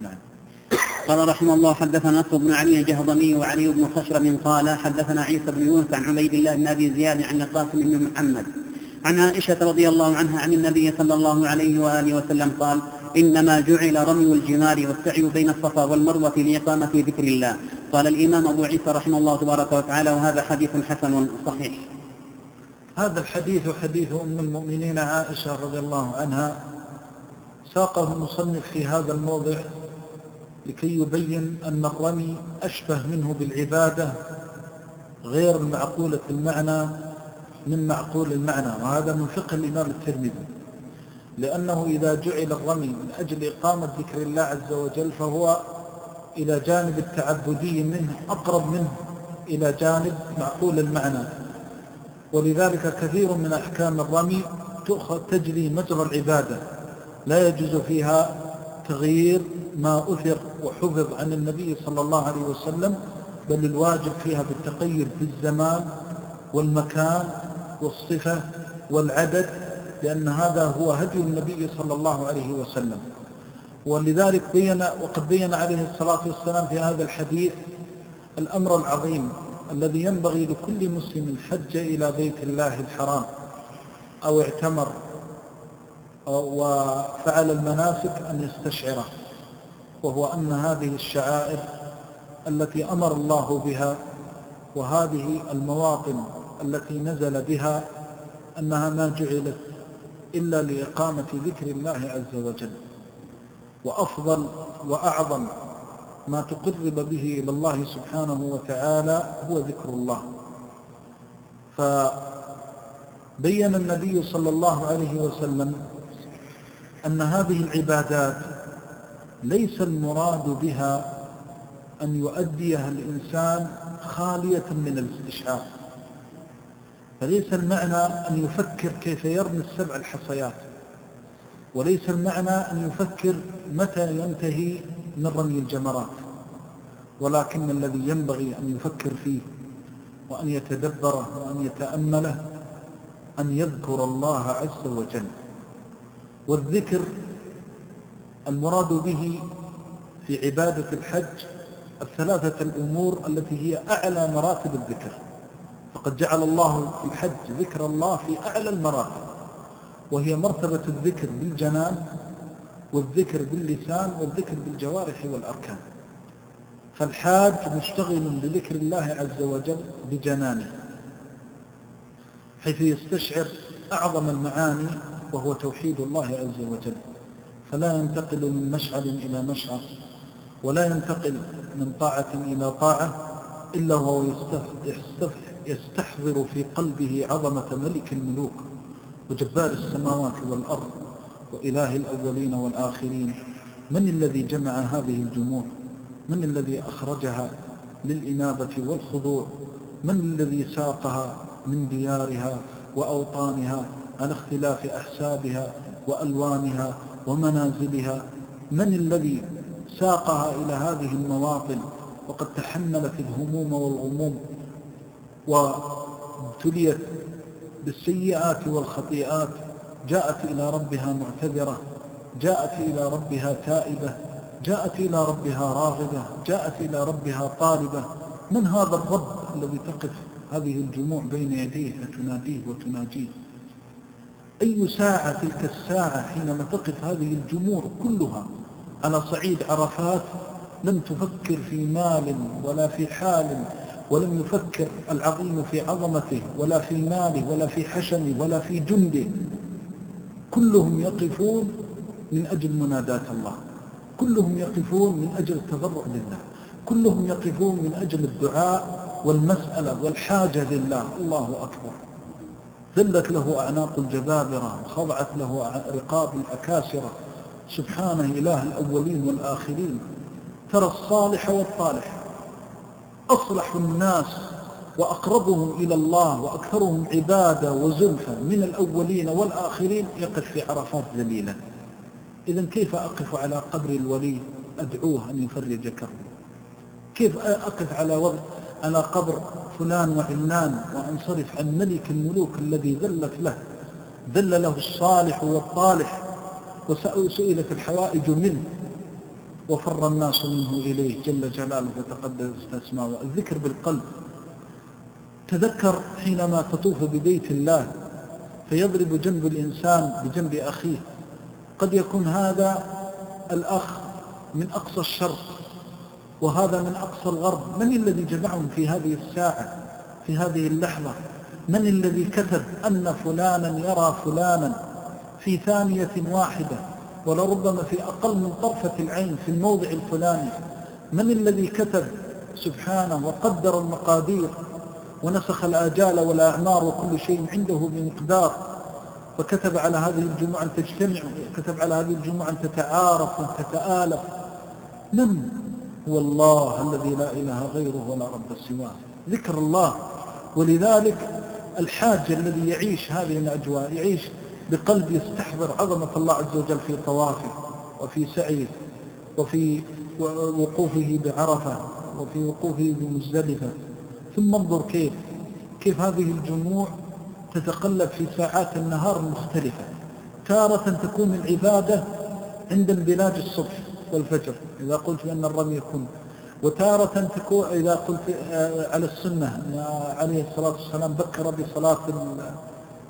نعم. قال رحمه الله حدثنا نصر بن علي الجهضمي وعلي بن خشرم قال حدثنا عيسى بن يونس عن عبيد الله بن أبي زياد عن القاسم بن محمد. عن عائشة رضي الله عنها عن النبي صلى الله عليه وآله وسلم قال إنما جعل رمي الجمار والسعي بين الصفا والمروة لإقامة ذكر الله. قال الإمام أبو عيسى رحمه الله تبارك وتعالى وهذا حديث حسن صحيح. هذا الحديث حديث أم المؤمنين عائشة رضي الله عنها. ساقه المصنف في هذا الموضع لكي يبين أن الرمي أشبه منه بالعبادة غير المعقولة المعنى من معقول المعنى. وهذا من فقه الإمام الترمذي. لأنه إذا جعل الرمي من أجل إقامة ذكر الله عز وجل فهو إلى جانب التعبدي منه أقرب منه إلى جانب معقول المعنى. ولذلك كثير من أحكام الرمي تؤخذ تجري مجرى العبادة. لا يجوز فيها تغيير ما أثر وحفظ عن النبي صلى الله عليه وسلم بل الواجب فيها بالتقيد بالزمان والمكان والصفة والعدد لأن هذا هو هدي النبي صلى الله عليه وسلم. ولذلك بين وقد بين عليه الصلاة والسلام في هذا الحديث الأمر العظيم الذي ينبغي لكل مسلم حج إلى بيت الله الحرام. أو اعتمر وفعل المناسك أن يستشعره. وهو أن هذه الشعائر التي أمر الله بها وهذه المواطن التي نزل بها أنها ما جعلت إلا لإقامة ذكر الله عز وجل. وأفضل وأعظم ما تقرب به إلى الله سبحانه وتعالى هو ذكر الله. فبين النبي صلى الله عليه وسلم أن هذه العبادات ليس المراد بها أن يؤديها الإنسان خالية من الاستشعار. فليس المعنى أن يفكر كيف يرمي السبع الحصيات. وليس المعنى أن يفكر متى ينتهي من رمي الجمرات. ولكن الذي ينبغي أن يفكر فيه وأن يتدبره وأن يتأمله أن يذكر الله عز وجل. والذكر المراد به في عبادة الحج الثلاثة الأمور التي هي أعلى مراتب الذكر. فقد جعل الله في الحج ذكر الله في أعلى المراتب وهي مرتبة الذكر بالجنان والذكر باللسان والذكر بالجوارح والأركان. فالحاج مشتغل بذكر الله عز وجل بجنانه حيث يستشعر أعظم المعاني وهو توحيد الله عز وجل. فلا ينتقل من مشعل إلى مشعر ولا ينتقل من طاعة إلى طاعة إلا وهو يستحضر في قلبه عظمة ملك الملوك وجبار السماوات والأرض وإله الأولين والآخرين. من الذي جمع هذه الجموع؟ من الذي أخرجها للإنابة والخضوع؟ من الذي ساقها من ديارها وأوطانها على اختلاف أحسابها وألوانها ومنازلها من الذي ساقها إلى هذه المواطن؟ وقد تحملت الهموم والغموم وابتليت بالسيئات والخطيئات جاءت إلى ربها معتذرة جاءت إلى ربها تائبة جاءت إلى ربها راغبة جاءت إلى ربها طالبة. من هذا الرب الذي تقف هذه الجموع بين يديه فتناديه وتناجيه؟ أي ساعة تلك الساعة حينما تقف هذه الجموع كلها على صعيد عرفات لم تفكر في مال ولا في حال ولم يفكر العظيم في عظمته ولا في ماله ولا في حشمه ولا في جنده. كلهم يقفون من أجل مناداة الله. كلهم يقفون من أجل التضرع لله. كلهم يقفون من أجل الدعاء والمسألة والحاجة لله. الله أكبر. ذلت له أعناق الجبابرة وخضعت له رقاب الأكاسرة سبحانه إله الأولين والآخرين. ترى الصالح والطالح. أصلح الناس وأقربهم إلى الله وأكثرهم عبادة وزلفة من الأولين والآخرين. يقف في عرفات ذليلا إذا كيف أقف على قبر الولي أدعوه أن يفرج كربه كيف أقف على وضع على قبر فلان وعلان وأنصرف عن ملك الملوك الذي ذلت له. ذل له الصالح والطالح وسئلت الحوائج منه. وفر الناس منه إليه جل جلاله وتقدس أسماءه الذكر بالقلب. تذكر حينما تطوف ببيت الله فيضرب جنب الإنسان بجنب أخيه. قد يكون هذا الأخ من أقصى الشرق وهذا من أقصى الغرب. من الذي جمعهم في هذه الساعة في هذه اللحظة؟ من الذي كتب أن فلانا يرى فلانا في ثانية واحدة ولربما في أقل من طرفة العين في الموضع الفلاني؟ من الذي كتب سبحانه وقدر المقادير ونسخ الآجال والأعمار وكل شيء عنده بمقدار؟ وكتب على هذه الجموع أن تجتمع كتب على هذه الجموع أن تتعارف وتتآلف. من هو الله الذي لا إله غيره ولا رب سواه. ذكر الله. ولذلك الحاج الذي يعيش هذه الأجواء يعيش بقلب يستحضر عظمة الله عز وجل في طوافه وفي سعيه وفي وقوفه بعرفة وفي وقوفه بمزدلفة. ثم انظر كيف كيف هذه الجموع تتقلب في ساعات النهار المختلفة تارة تكون العبادة عند انبلاج الصبح. والفجر إذا قلت بأن الرمي يكون وتارة تكون إذا قلت آه، على السنة عليه الصلاة والسلام بكر بصلاة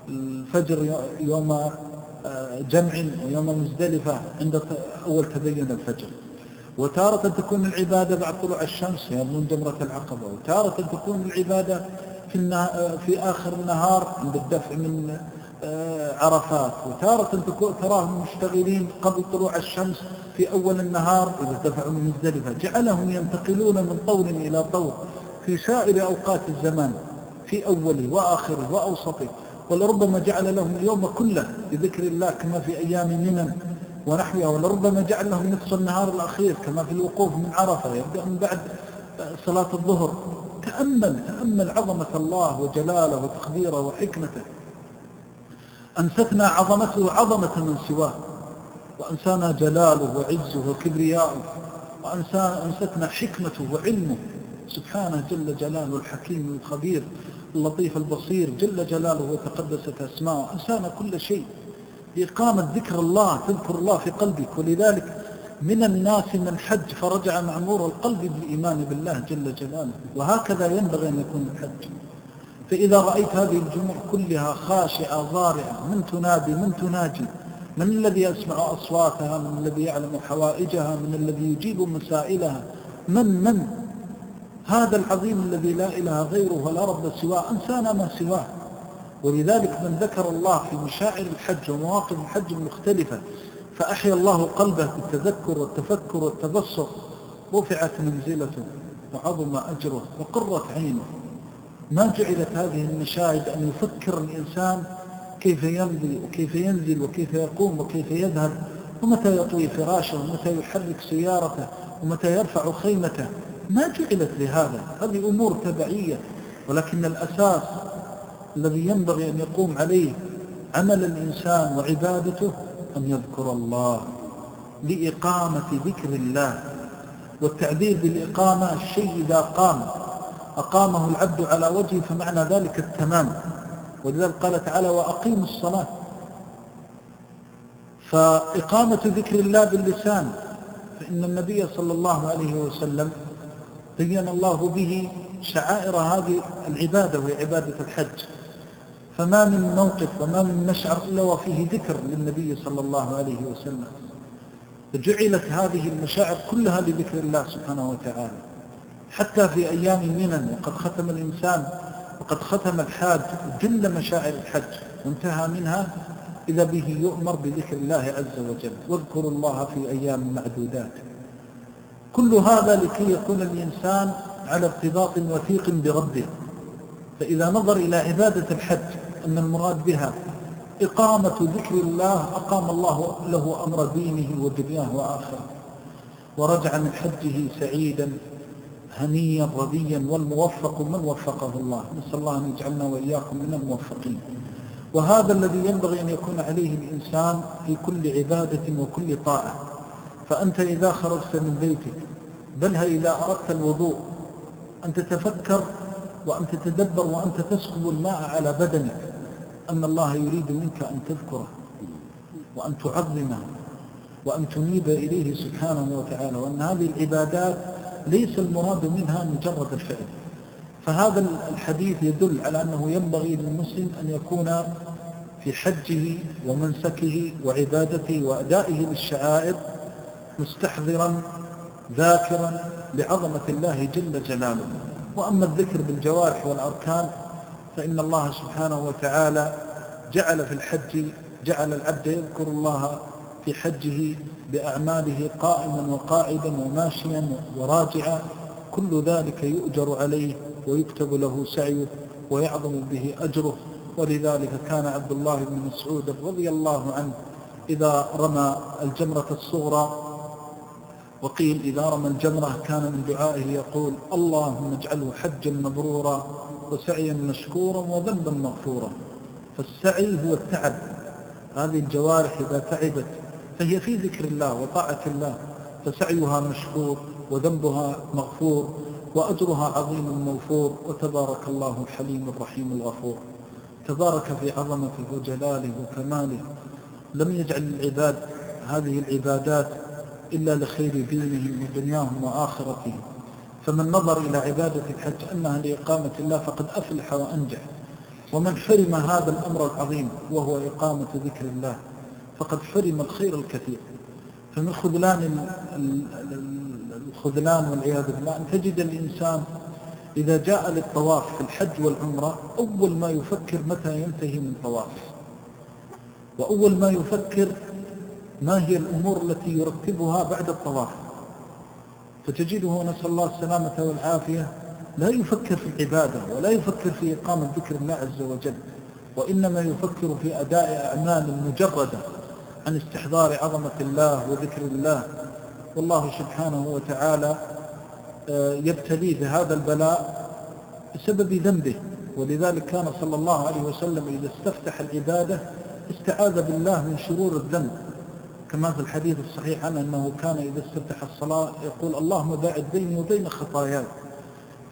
الفجر يوم آه، جمع ويوم مزدلفة عند أول تبين الفجر. وتارة تكون العبادة بعد طلوع الشمس يوم جمرة العقبة. وتارة تكون العبادة في, آه، في آخر النهار عند الدفع من عرفات وتارة تراهم مشتغلين قبل طلوع الشمس في أول النهار إذا دفعوا من مزدلفة جعلهم ينتقلون من طور إلى طور في سائر أوقات الزمان في أوله وآخره وأوسطه ولربما جعل لهم اليوم كله بذكر الله كما في أيام منن ونحوها. ولربما جعل لهم نصف النهار الأخير كما في الوقوف من عرفة يبدأ من بعد صلاة الظهر. تأمل تأمل عظمة الله وجلاله وتقديره وحكمته. أنستنا عظمته عظمة من سواه. وأنسانا جلاله وعزه وكبرياؤه وأنستنا حكمته وعلمه. سبحانه جل جلاله الحكيم الخبير اللطيف البصير. جل جلاله وتقدست أسماءه. أنسانا كل شيء لإقامة ذكر الله تذكر الله في قلبك. ولذلك من الناس من حج فرجع معمور القلب بالإيمان بالله جل جلاله. وهكذا ينبغي أن يكون الحج. فإذا رأيت هذه الجموع كلها خاشعة ضارعة من تنادي؟ من تناجي؟ من الذي يسمع أصواتها؟ من الذي يعلم حوائجها؟ من الذي يجيب مسائلها؟ من من؟ هذا العظيم الذي لا إله غيره ولا رب سواه أنسانا ما سواه. ولذلك من ذكر الله في مشاعر الحج ومواقف الحج المختلفة فأحيا الله قلبه بالتذكر والتفكر والتبصر رفعت منزلته وعظم أجره وقرت عينه. ما جعلت هذه المشاهد أن يفكر الإنسان كيف يمضي وكيف ينزل وكيف يقوم وكيف يذهب ومتى يطوي فراشه ومتى يحرك سيارته ومتى يرفع خيمته. ما جعلت لهذا. هذه أمور تبعية. ولكن الأساس الذي ينبغي أن يقوم عليه عمل الإنسان وعبادته أن يذكر الله لإقامة ذكر الله. والتعبير بالإقامة الشيء إذا قام. أقامه العبد على وجهه فمعنى ذلك التمام. ولذلك قال تعالى وأقيموا الصلاة. فإقامة ذكر الله باللسان فإن النبي صلى الله عليه وسلم بين الله به شعائر هذه العبادة وهي عبادة الحج. فما من موقف وما من مشعر إلا وفيه ذكر للنبي صلى الله عليه وسلم. فجعلت هذه المشاعر كلها لذكر الله سبحانه وتعالى. حتى في أيام منن وقد ختم الإنسان وقد ختم الحاج جل مشاعر الحج وانتهى منها إذا به يؤمر بذكر الله عز وجل. واذكروا الله في أيام معدودات. كل هذا لكي يكون الإنسان على ارتباط وثيق بربه. فإذا نظر إلى عبادة الحج أن المراد بها إقامة ذكر الله أقام الله له أمر دينه ودنياه وآخره. ورجع من حجه سعيدا هنيا رضيا والموفق من وفقه الله. نسأل الله أن يجعلنا وإياكم من الموفقين. وهذا الذي ينبغي أن يكون عليه الإنسان في كل عبادة وكل طاعة. فأنت إذا خرجت من بيتك بل إذا أردت الوضوء أن تتفكر وأن تتدبر وأنت تسكب الماء على بدنك. أن الله يريد منك أن تذكره وأن تعظمه وأن تنيب إليه سبحانه وتعالى. وأن هذه العبادات ليس المراد منها مجرد الفعل. فهذا الحديث يدل على أنه ينبغي للمسلم أن يكون في حجه ومنسكه وعبادته وأدائه للشعائر مستحضرا ذاكرا لعظمة الله جل جلاله. وأما الذكر بالجوارح والأركان فإن الله سبحانه وتعالى جعل في الحج جعل العبد يذكر الله في حجه بأعماله قائما وقاعدا وماشيا وراجعا كل ذلك يؤجر عليه ويكتب له سعيه ويعظم به أجره. ولذلك كان عبد الله بن مسعود رضي الله عنه إذا رمى الجمرة الصغرى وقيل إذا رمى الجمرة كان من دعائه يقول اللهم اجعله حجا مبرورا وسعيا مشكورا وذنبا مغفورا. فالسعي هو التعب. هذه الجوارح إذا تعبت فهي في ذكر الله وطاعة الله فسعيها مشكور وذنبها مغفور وأجرها عظيم موفور وتبارك الله الحليم الرحيم الغفور. تبارك في عظمته وجلاله وكماله. لم يجعل العباد هذه العبادات إلا لخير دينهم ودنياهم وآخرتهم. فمن نظر إلى عبادة الحج أنها لإقامة الله فقد أفلح وأنجح. ومن حرم هذا الأمر العظيم وهو إقامة ذكر الله. فقد حرم الخير الكثير. فمن خذلان الخذلان والعياذ بالله. أن تجد الإنسان إذا جاء للطواف في الحج والعمرة أول ما يفكر متى ينتهي من طواف. وأول ما يفكر ما هي الأمور التي يرتبها بعد الطواف. فتجده نسأل الله السلامة والعافية. لا يفكر في العبادة ولا يفكر في إقامة ذكر الله عز وجل وإنما يفكر في أداء أعمال مجردة. عن استحضار عظمة الله وذكر الله. والله سبحانه وتعالى آه، يبتليه بهذا البلاء بسبب ذنبه. ولذلك كان صلى الله عليه وسلم إذا استفتح العبادة استعاذ بالله من شرور الذنب. كما في الحديث الصحيح عنه أنه كان إذا استفتح الصلاة يقول اللهم باعد بيني وبين خطاياي.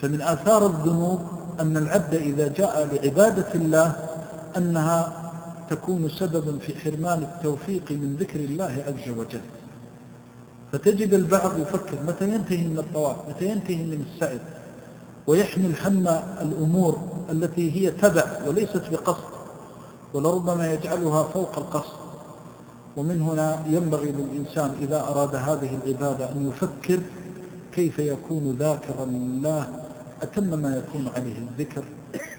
فمن آثار الذنوب أن العبد إذا جاء لعبادة الله أنها تكون سببا في حرمان التوفيق من ذكر الله عز وجل. فتجد البعض يفكر متى ينتهي من الطواف؟ متى ينتهي من السعي؟ ويحمل هم الأمور التي هي تبع وليست بقصد ولربما يجعلها فوق القصد. ومن هنا ينبغي للإنسان إذا أراد هذه العبادة أن يفكر كيف يكون ذاكرا لله أتم ما يكون عليه الذكر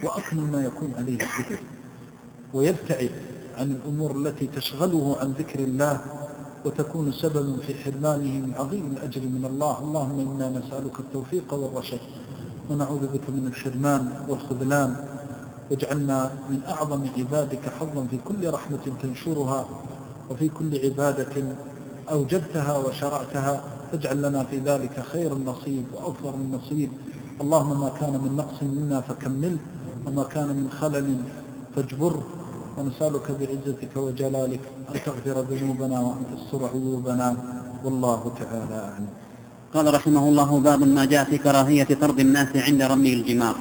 وأكمل ما يكون عليه الذكر. ويبتعد عن الأمور التي تشغله عن ذكر الله وتكون سببا في حرمانه من عظيم الأجر من الله. اللهم إنا نسألك التوفيق والرشد ونعوذ بك من الحرمان والخذلان. واجعلنا من أعظم عبادك حظا في كل رحمة تنشرها وفي كل عبادة أوجبتها وشرعتها. فاجعل لنا في ذلك خير النصيب وأفضل النصيب. اللهم ما كان من نقص منا فكمله وما كان من خلل فاجبره. ونسألك بعزتك وجلالك أن تغفر ذنوبنا وأن تستر عيوبنا. والله تعالى أعلم. قال رحمه الله باب ما جاء في كراهية طرد الناس عند رمي الجمار.